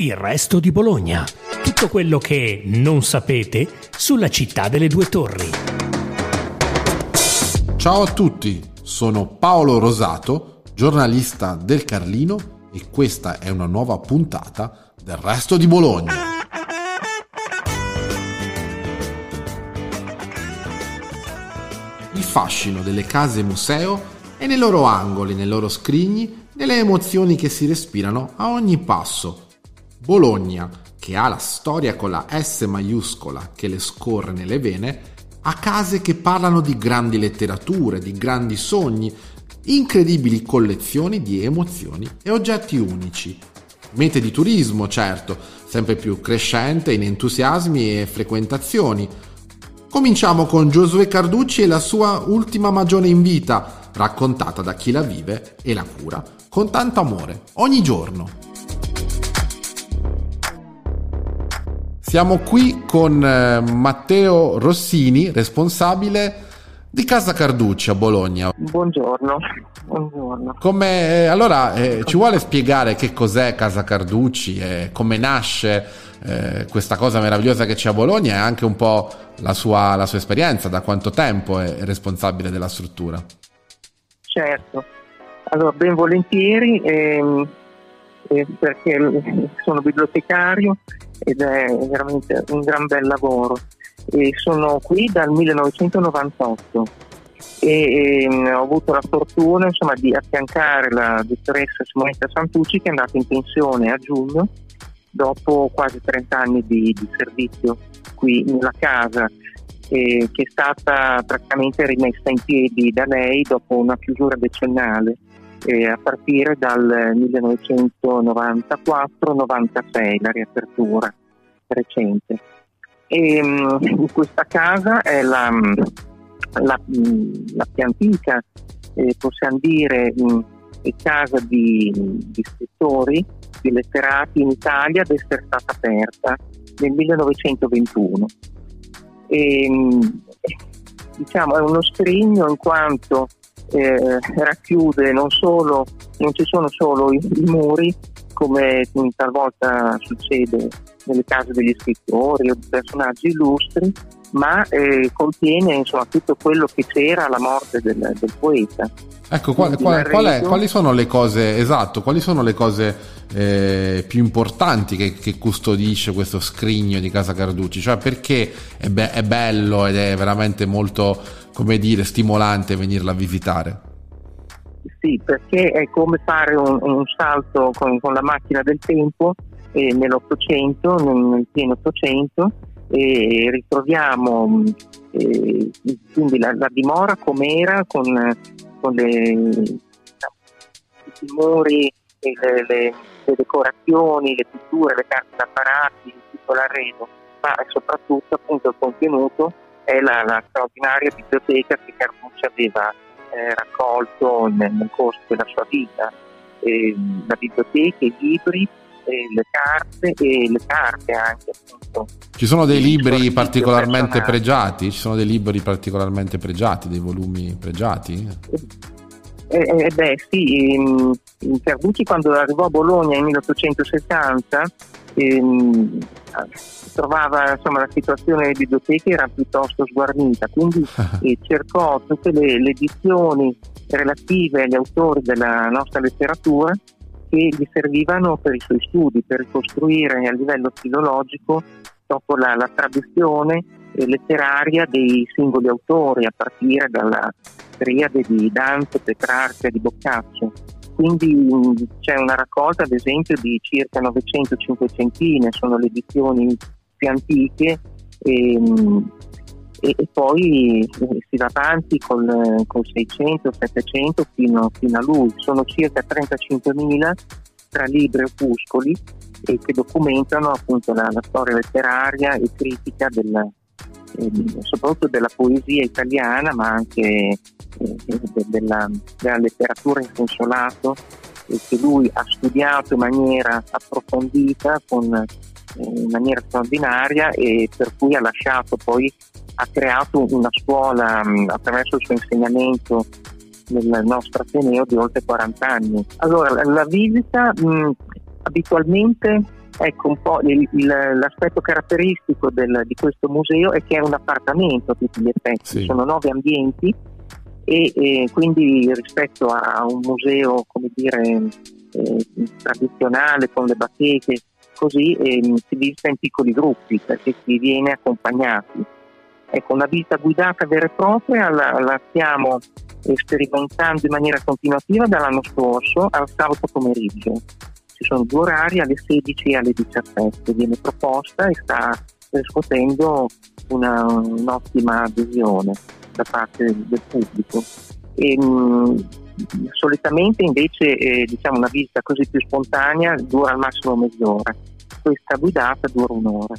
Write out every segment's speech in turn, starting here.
Il resto di Bologna. Tutto quello che non sapete sulla città delle due torri. Ciao a tutti, sono Paolo Rosato, giornalista del Carlino e questa è una nuova puntata del resto di Bologna. Il fascino delle case museo è nei loro angoli, nei loro scrigni, nelle emozioni che si respirano a ogni passo Bologna, che ha la storia con la S maiuscola che le scorre nelle vene, ha case che parlano di grandi letterature, di grandi sogni, incredibili collezioni di emozioni e oggetti unici. Mete di turismo, certo, sempre più crescente in entusiasmi e frequentazioni. Cominciamo con Giosuè Carducci e la sua ultima magione in vita, raccontata da chi la vive e la cura, con tanto amore, ogni giorno. Siamo qui con eh, Matteo Rossini, responsabile di Casa Carducci a Bologna. Buongiorno. Buongiorno. Come, eh, allora, eh, ci vuole spiegare che cos'è Casa Carducci e come nasce eh, questa cosa meravigliosa che c'è a Bologna e anche un po' la sua, la sua esperienza, da quanto tempo è responsabile della struttura? Certo. Allora, ben volentieri, ehm, eh, perché sono bibliotecario ed è veramente un gran bel lavoro. E sono qui dal 1998 e, e ehm, ho avuto la fortuna insomma, di affiancare la dottoressa Simonetta Santucci che è andata in pensione a giugno dopo quasi 30 anni di, di servizio qui nella casa eh, che è stata praticamente rimessa in piedi da lei dopo una chiusura decennale eh, a partire dal 1994-96, la riapertura recente. E, um, questa casa è la, la, la più antica, eh, possiamo dire, um, casa di, di, scrittori, di letterati in Italia ad essere stata aperta nel 1921. E, diciamo, è uno scrigno in quanto eh, racchiude non solo, non ci sono solo i, i muri come talvolta succede nelle case degli scrittori o di personaggi illustri, ma eh, contiene insomma, tutto quello che c'era alla morte del, del poeta. Ecco, qual, qual, qual è, quali sono le cose, esatto, quali sono le cose eh, più importanti che, che, custodisce questo scrigno di Casa Carducci? Cioè perché è, be- è bello ed è veramente molto come dire, stimolante venirla a visitare. Sì, perché è come fare un, un salto con, con, la macchina del tempo eh, nell'Ottocento, nel, nel pieno Ottocento, e ritroviamo eh, quindi la, la, dimora com'era con, con le, i muri, le, le, le, decorazioni, le pitture, le carte d'apparati, tutto l'arredo, ma soprattutto appunto il contenuto è la, la straordinaria biblioteca che Carducci aveva eh, raccolto nel, nel, corso della sua vita. Eh, la biblioteca, i libri, eh, le carte e le carte anche appunto. Ci sono dei libri particolarmente pregiati? Ci sono dei libri particolarmente pregiati, dei volumi pregiati? Eh, eh, beh sì, Carducci quando arrivò a Bologna nel 1860 ehm, trovava insomma, la situazione delle biblioteche era piuttosto sguarnita, quindi eh, cercò tutte le, le, edizioni relative agli autori della nostra letteratura che gli servivano per i suoi studi, per ricostruire a livello filologico dopo la, la tradizione eh, letteraria dei singoli autori, a partire dalla triade di Dante, Petrarca e di Boccaccio. Quindi mh, c'è una raccolta, ad esempio, di circa 900 centine, sono le edizioni più antiche e, e, e poi eh, si va avanti con, con 600, 700 fino, fino, a lui. Sono circa 35.000 tra libri e opuscoli e che documentano appunto la, la storia letteraria e critica della, eh, soprattutto della poesia italiana ma anche eh, della, della, letteratura in senso lato che lui ha studiato in maniera approfondita con in maniera straordinaria e per cui ha lasciato poi, ha creato una scuola attraverso il suo insegnamento nel nostro Ateneo di oltre 40 anni. Allora, la visita mh, abitualmente Ecco, un po' il, il, l'aspetto caratteristico del, di questo museo è che è un appartamento a tutti gli effetti, sì. sono nove ambienti e, e, quindi rispetto a un museo, come dire, eh, tradizionale con le bacheche, così eh, si visita in piccoli gruppi perché si viene accompagnati. Ecco, una visita guidata vera e propria la, la stiamo sperimentando in maniera continuativa dall'anno scorso al sabato pomeriggio ci sono due orari alle 16 e alle 17, viene proposta e sta riscuotendo una, un'ottima adesione da parte del pubblico. E, mh, solitamente invece eh, diciamo una visita così più spontanea dura al massimo mezz'ora, questa guidata dura un'ora,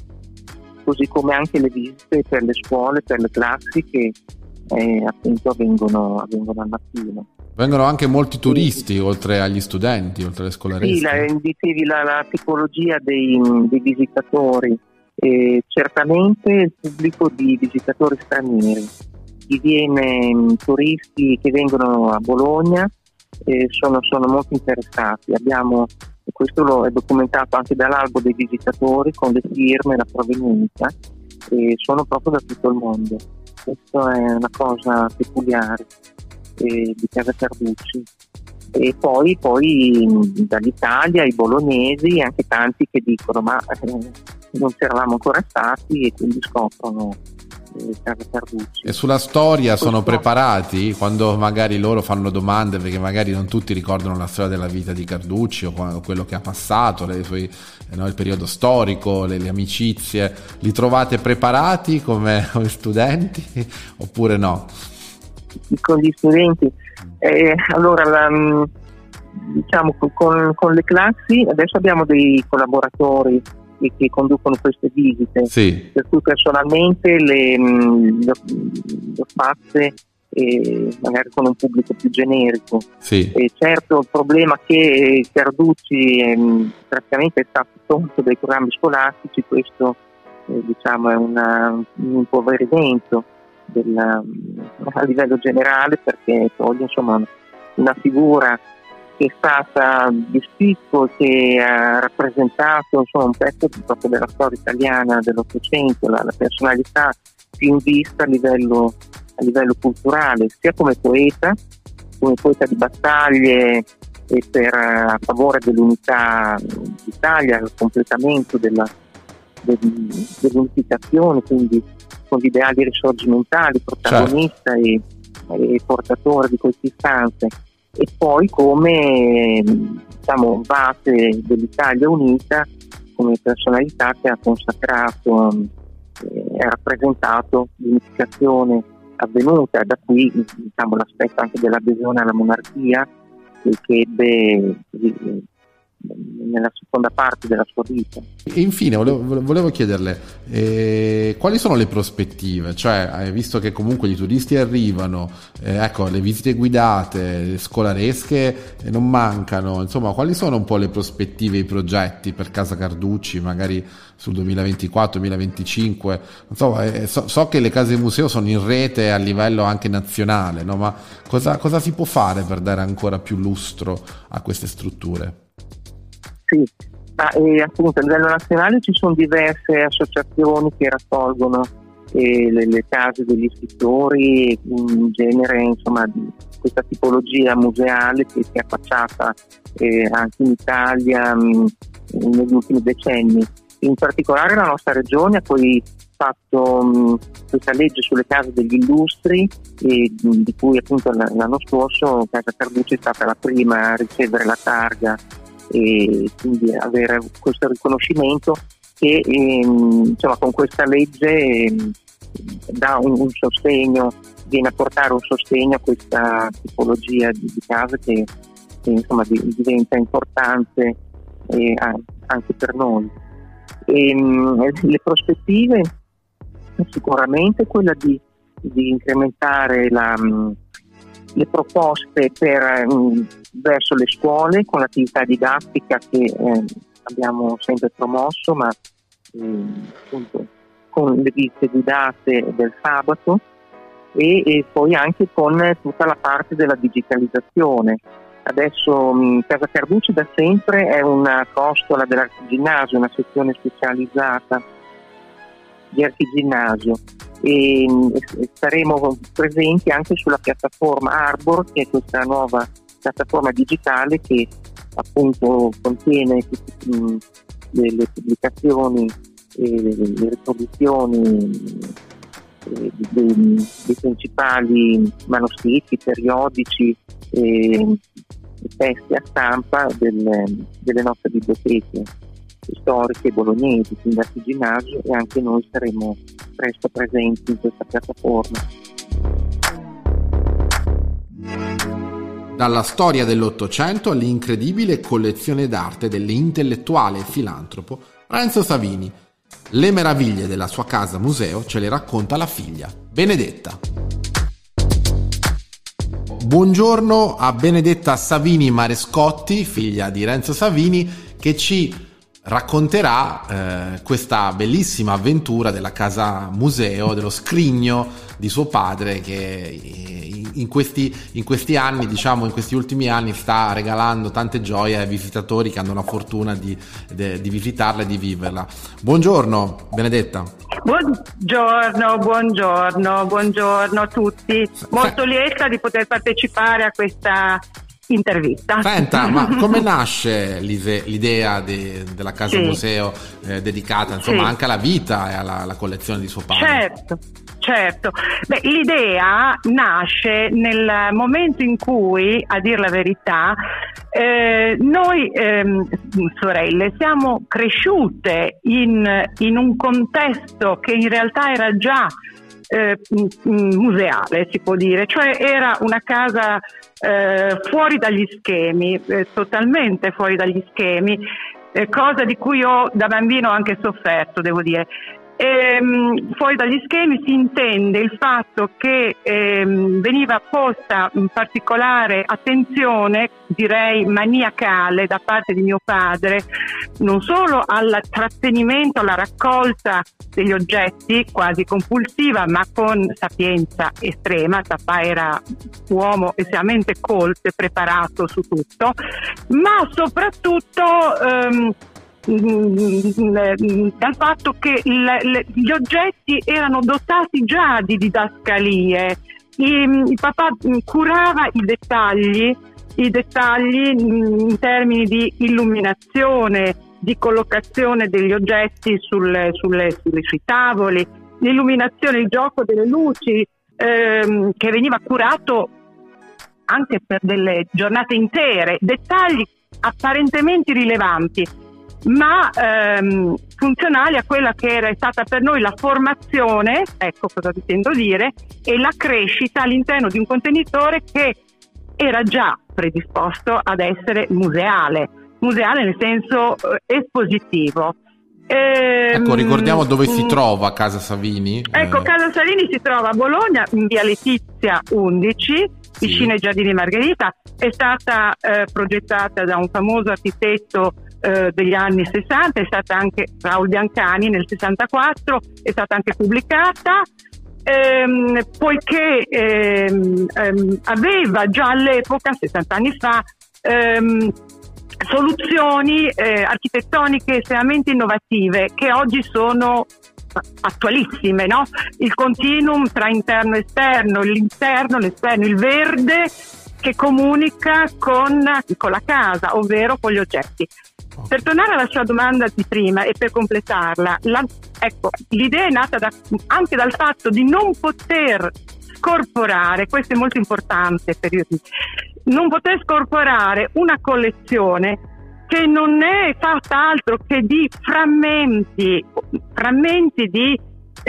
così come anche le visite per le scuole, per le classi che eh, appunto avvengono, avvengono al mattino. Vengono anche molti turisti sì. oltre agli studenti, oltre alle scolaresche. Sì, la, dicevi la, la tipologia dei, dei visitatori, eh, certamente il pubblico di visitatori stranieri, chi viene turisti che vengono a Bologna eh, sono, sono, molto interessati. Abbiamo, questo lo è documentato anche dall'albo dei visitatori con le firme, la provenienza, e sono proprio da tutto il mondo. Questa è una cosa peculiare eh, di Casa Carducci. E poi, poi dall'Italia i bolognesi, anche tanti che dicono ma eh, non c'eravamo ancora stati e quindi scoprono eh, Casa Carducci. E sulla storia sono preparati quando magari loro fanno domande perché magari non tutti ricordano la storia della vita di Carducci o quello che ha passato, sue, no, il periodo storico, le, le, amicizie, li trovate preparati come, come studenti oppure no? Con gli studenti. Eh, allora, la, mm, diciamo con, con, le classi, adesso abbiamo dei collaboratori che, che conducono queste visite, sì. per cui personalmente le, mm, le, le ho fatte magari con un pubblico più generico. Sì. Eh, certo il problema che Carducci eh, praticamente è stato tolto dai programmi scolastici, questo eh, diciamo è una, un impoverimento della, a livello generale perché toglie insomma, una figura che è stata di spicco, che ha rappresentato insomma, un pezzo proprio della storia italiana dell'Ottocento, la, la personalità più in vista a livello, a livello, culturale, sia come poeta, come poeta di battaglie e per, a favore dell'unità d'Italia, il completamento della, dell'unificazione, quindi con ideali risorgimentali, protagonista certo. e, e, portatore di queste istanze e poi come diciamo, base dell'Italia unita come personalità che ha consacrato e eh, ha rappresentato l'unificazione avvenuta da qui diciamo, l'aspetto anche dell'adesione alla monarchia che ebbe nella seconda parte della sua vita. E infine volevo, volevo chiederle eh, quali sono le prospettive, cioè visto che comunque i turisti arrivano, eh, ecco le visite guidate, le scolaresche eh, non mancano, insomma quali sono un po' le prospettive, i progetti per Casa Carducci magari sul 2024-2025? So, eh, so, so, che le case museo sono in rete a livello anche nazionale, no? ma cosa, cosa si può fare per dare ancora più lustro a queste strutture? Sì, ma eh, appunto a livello nazionale ci sono diverse associazioni che raccolgono eh, le, le, case degli scrittori, in genere insomma questa tipologia museale che si è affacciata eh, anche in Italia mh, negli ultimi decenni. In particolare la nostra regione ha poi fatto mh, questa legge sulle case degli illustri e, mh, di cui appunto l'anno scorso Casa Carducci è stata la prima a ricevere la targa e quindi avere questo riconoscimento che ehm, insomma, con questa legge ehm, dà un, un, sostegno, viene a portare un sostegno a questa tipologia di, di case che, che insomma, di, diventa importante eh, anche per noi. E, ehm, le prospettive sicuramente quella di, di incrementare la, le proposte per, mh, verso le scuole con l'attività didattica che eh, abbiamo sempre promosso, ma eh, appunto con le visite guidate del sabato e, e, poi anche con tutta la parte della digitalizzazione. Adesso mh, Casa Carducci da sempre è una costola dell'artiginnasio, una sezione specializzata di artiginnasio e, saremo presenti anche sulla piattaforma Arbor, che è questa nuova piattaforma digitale che appunto contiene mh, le, pubblicazioni e le, riproduzioni eh, dei, dei, principali manoscritti, periodici e, testi a stampa delle, delle nostre biblioteche storiche bolognesi, quindi artigianaggio e anche noi saremo presto presenti in questa piattaforma. Dalla storia dell'Ottocento all'incredibile collezione d'arte dell'intellettuale e filantropo Renzo Savini. Le meraviglie della sua casa museo ce le racconta la figlia, Benedetta. Buongiorno a Benedetta Savini Marescotti, figlia di Renzo Savini, che ci racconterà eh, questa bellissima avventura della casa museo, dello scrigno di suo padre che in questi, in questi, anni, diciamo in questi ultimi anni, sta regalando tante gioie ai visitatori che hanno la fortuna di, de, di visitarla e di viverla. Buongiorno Benedetta. Buongiorno, buongiorno, buongiorno a tutti. Molto lieta di poter partecipare a questa intervista. Senta, ma come nasce l'idea de, della casa sì. museo eh, dedicata insomma, sì. anche alla vita e alla, alla, collezione di suo padre? Certo. Certo, Beh, l'idea nasce nel momento in cui, a dir la verità, eh, noi ehm, sorelle siamo cresciute in, in un contesto che in realtà era già eh, museale, si può dire, cioè era una casa eh, fuori dagli schemi, eh, totalmente fuori dagli schemi, eh, cosa di cui ho da bambino anche sofferto, devo dire. Ehm, fuori dagli schemi si intende il fatto che ehm, veniva posta in particolare attenzione, direi maniacale, da parte di mio padre, non solo al trattenimento, alla raccolta degli oggetti, quasi compulsiva, ma con sapienza estrema. Papà era uomo estremamente colto e preparato su tutto, ma soprattutto ehm, dal fatto che gli oggetti erano dotati già di didascalie. Il, papà curava i dettagli, i dettagli in termini di illuminazione, di collocazione degli oggetti sulle, sulle, sui tavoli, l'illuminazione, il gioco delle luci, ehm, che veniva curato anche per delle giornate intere, dettagli apparentemente rilevanti, ma ehm, funzionali a quella che era stata per noi la formazione, ecco cosa intendo dire, e la crescita all'interno di un contenitore che era già predisposto ad essere museale, museale nel senso eh, espositivo. Ehm, ecco, ricordiamo dove si mm. trova Casa Savini. Ecco, eh. Casa Savini si trova a Bologna, in via Letizia 11, vicino ai Giardini Margherita. È stata eh, progettata da un famoso architetto eh, degli anni 60, è stata anche Raul Biancani nel 64, è stata anche pubblicata. Ehm, poiché ehm, ehm, aveva già all'epoca, 60 anni fa, ehm, soluzioni eh, architettoniche estremamente innovative che oggi sono attualissime, no? il continuum tra interno e esterno, l'interno, l'esterno, il verde che comunica con, con la casa, ovvero con gli oggetti. Per tornare alla sua domanda di prima e per completarla, la, ecco, l'idea è nata da, anche dal fatto di non poter scorporare, questo è molto importante per io, non poter scorporare una collezione che non è fatta altro che di frammenti, frammenti di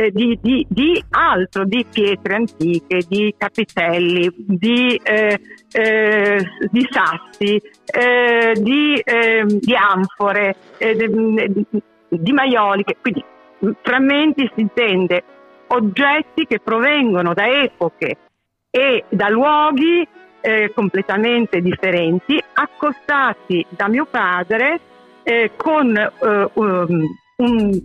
eh, di, di, di, altro, di pietre antiche, di capitelli, di, eh, eh, di sassi, eh, di, ehm, di, anfore, eh, di, maioliche, quindi frammenti si intende oggetti che provengono da epoche e da luoghi eh, completamente differenti, accostati da mio padre con um, un,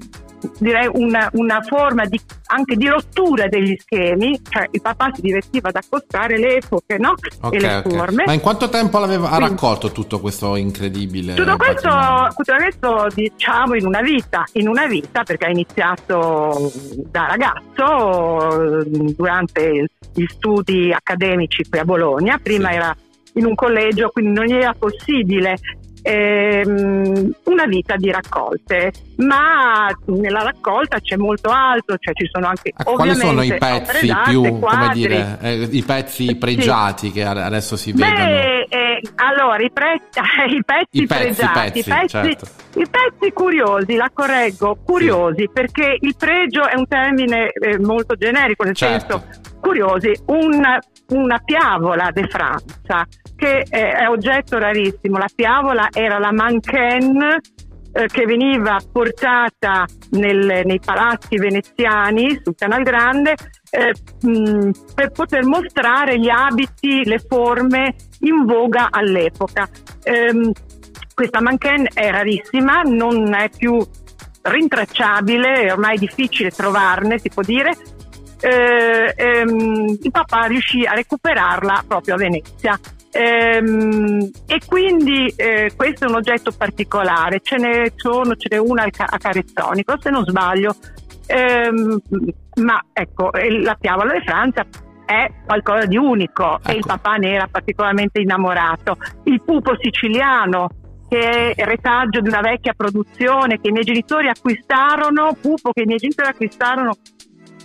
direi una, una forma di, anche di rottura degli schemi, cioè il papà si divertiva ad accostare le epoche no? okay, e le okay. forme. Ma in quanto tempo l'aveva, ha raccolto tutto questo incredibile? Tutto questo, tutto questo diciamo in una vita, in una vita perché ha iniziato da ragazzo durante gli studi accademici qui a Bologna, prima sì. era in un collegio, quindi non gli era possibile ehm, una vita di raccolte, ma nella raccolta c'è molto altro, cioè ci sono anche ecco, quali sono i pezzi più, come dire, eh, i pezzi pregiati sì. che adesso si vedono? Beh, eh, allora, i, pre- i, pezzi I, pezzi pregiati, pezzi, i, pezzi, certo. i pezzi curiosi, la correggo, curiosi, sì. perché il pregio è un termine eh, molto generico, nel certo. senso curiosi, un, una piavola de Francia che è oggetto rarissimo. La piavola era la manchen eh, che veniva portata nel, nei palazzi veneziani sul Canal Grande eh, mh, per poter mostrare gli abiti, le forme in voga all'epoca. Ehm, questa manchen è rarissima, non è più rintracciabile, è ormai difficile trovarne, si può dire. Eh, ehm, il papà riuscì a recuperarla proprio a Venezia Ehm, e quindi eh, questo è un oggetto particolare, ce ne sono, ce n'è una a Carezzonico, se non sbaglio, ehm, ma ecco, la piavola di Francia è qualcosa di unico ecco. e il ecco. papà ne era particolarmente innamorato. Il pupo siciliano, che è retaggio di una vecchia produzione che i miei genitori acquistarono, pupo che i miei genitori acquistarono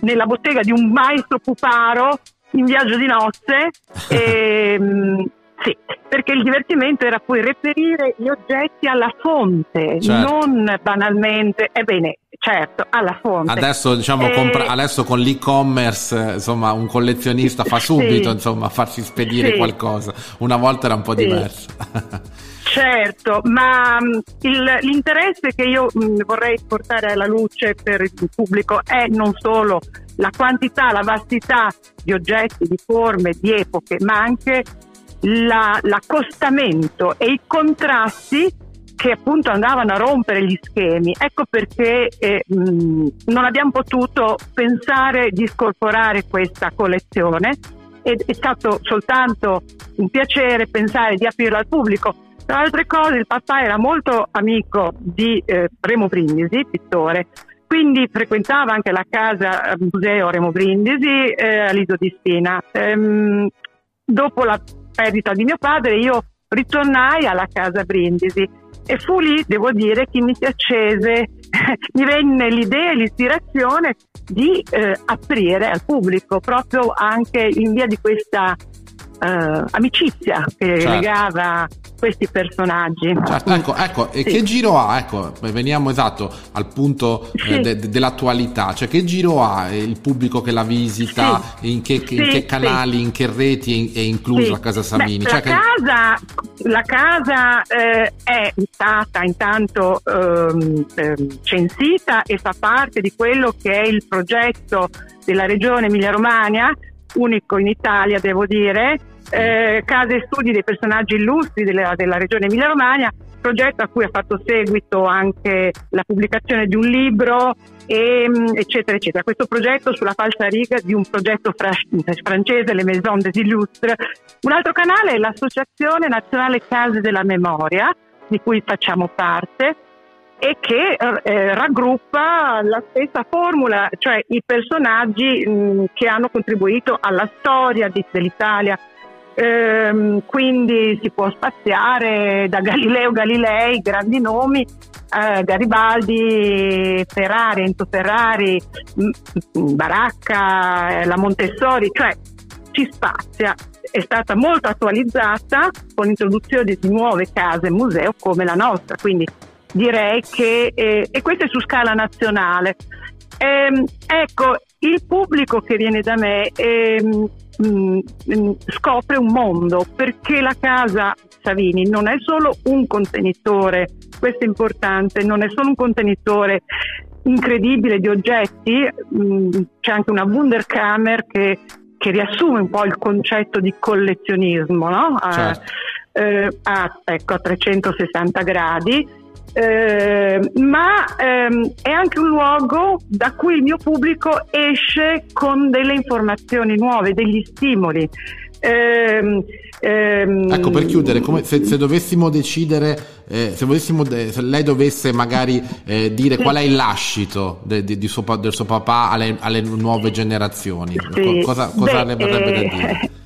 nella bottega di un maestro puparo in viaggio di nozze. e, ehm, sì, perché il divertimento era poi reperire gli oggetti alla fonte, certo. non banalmente, ebbene, certo, alla fonte. Adesso, diciamo, e... compra- adesso con l'e-commerce, insomma, un collezionista fa subito, sì. insomma, farsi spedire sì. qualcosa. Una volta era un po' sì. diverso. Certo, ma mm, il, l'interesse che io mm, vorrei portare alla luce per il pubblico è non solo la quantità, la vastità di oggetti, di forme, di epoche, ma anche la, l'accostamento e i contrasti che appunto andavano a rompere gli schemi. Ecco perché eh, mh, non abbiamo potuto pensare di scorporare questa collezione ed è stato soltanto un piacere pensare di aprirla al pubblico. Tra altre cose il papà era molto amico di eh, Remo Brindisi, pittore, quindi frequentava anche la casa museo Remo Brindisi eh, a Lido di Spina. Ehm, dopo la perdita di mio padre, io ritornai alla casa Brindisi e fu lì, devo dire, che mi si accese, mi venne l'idea e l'ispirazione di eh, aprire al pubblico proprio anche in via di questa eh, amicizia che certo. legava questi personaggi. Certo, ecco, ecco sì. che giro ha? Ecco, veniamo esatto al punto eh, sì. eh, de- dell'attualità, cioè che giro ha il pubblico che la visita, sì. in, che, in, che, canali, in che reti è, incluso la Casa Samini? Beh, cioè la, che... casa, la, casa, eh, è stata intanto ehm, ehm, censita e fa parte di quello che è il progetto della regione Emilia-Romagna, unico in Italia devo dire, eh, case e studi dei personaggi illustri della, della regione Emilia-Romagna, progetto a cui ha fatto seguito anche la pubblicazione di un libro, e, mm, eccetera, eccetera. Questo progetto sulla falsa riga di un progetto fra- francese, le Maison des Illustres. Un altro canale è l'Associazione Nazionale Case della Memoria, di cui facciamo parte, e che eh, raggruppa la stessa formula, cioè i personaggi mh, mm, che hanno contribuito alla storia di, dell'Italia Ehm, quindi si può spaziare da Galileo Galilei, grandi nomi, eh, Garibaldi, Ferrari, Enzo Ferrari, Baracca, eh, la Montessori, cioè ci spazia. È stata molto attualizzata con l'introduzione di nuove case museo come la nostra, quindi direi che, eh, e questo è su scala nazionale. Ehm, ecco, il pubblico che viene da me ehm, mh, mh, scopre un mondo perché la casa Savini non è solo un contenitore, questo è importante, non è solo un contenitore incredibile di oggetti, mh, c'è anche una Wunderkammer che, che, riassume un po' il concetto di collezionismo no? a, certo. eh, a, ecco, a 360 gradi eh, ma ehm, è anche un luogo da cui il mio pubblico esce con delle informazioni nuove, degli stimoli. Ehm, ehm, ecco per chiudere, come se, se dovessimo decidere, eh, se, volessimo, se, lei dovesse magari eh, dire sì. qual è il lascito de, de, de suo, del suo papà alle, alle nuove generazioni, sì. cosa, cosa Beh, ne verrebbe da dire?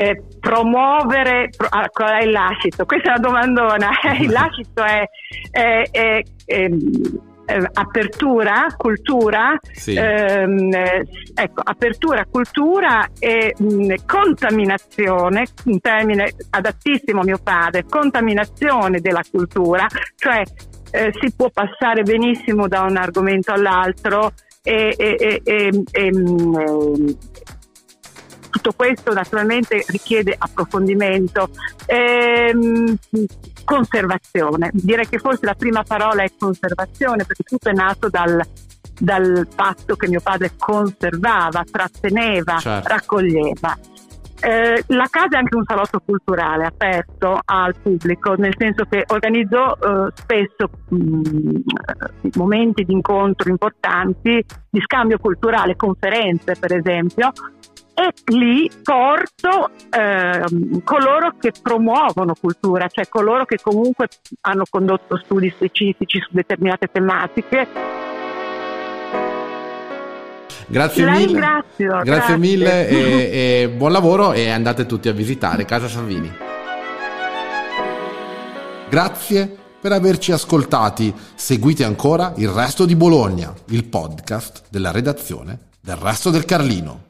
Eh, promuovere pro, ah, qual è il lascito? Questa è una domandona. il lascito è, è, è, è eh, apertura, cultura, sì. ehm, ecco, apertura, cultura e mh, contaminazione, un termine adattissimo a mio padre, contaminazione della cultura, cioè eh, si può passare benissimo da un argomento all'altro e, e, e, e tutto questo naturalmente richiede approfondimento. Ehm, conservazione, direi che forse la prima parola è conservazione perché tutto è nato dal, dal fatto che mio padre conservava, tratteneva, certo. raccoglieva. Eh, la casa è anche un salotto culturale aperto al pubblico, nel senso che organizzo eh, spesso mh, mm, momenti di incontro importanti, di scambio culturale, conferenze per esempio, e lì porto eh, coloro che promuovono cultura, cioè coloro che comunque hanno condotto studi specifici su determinate tematiche. Grazie La mille. Grazie, grazie. mille e, e buon lavoro e andate tutti a visitare Casa Salvini. Grazie per averci ascoltati. Seguite ancora il resto di Bologna, il podcast della redazione del resto del Carlino.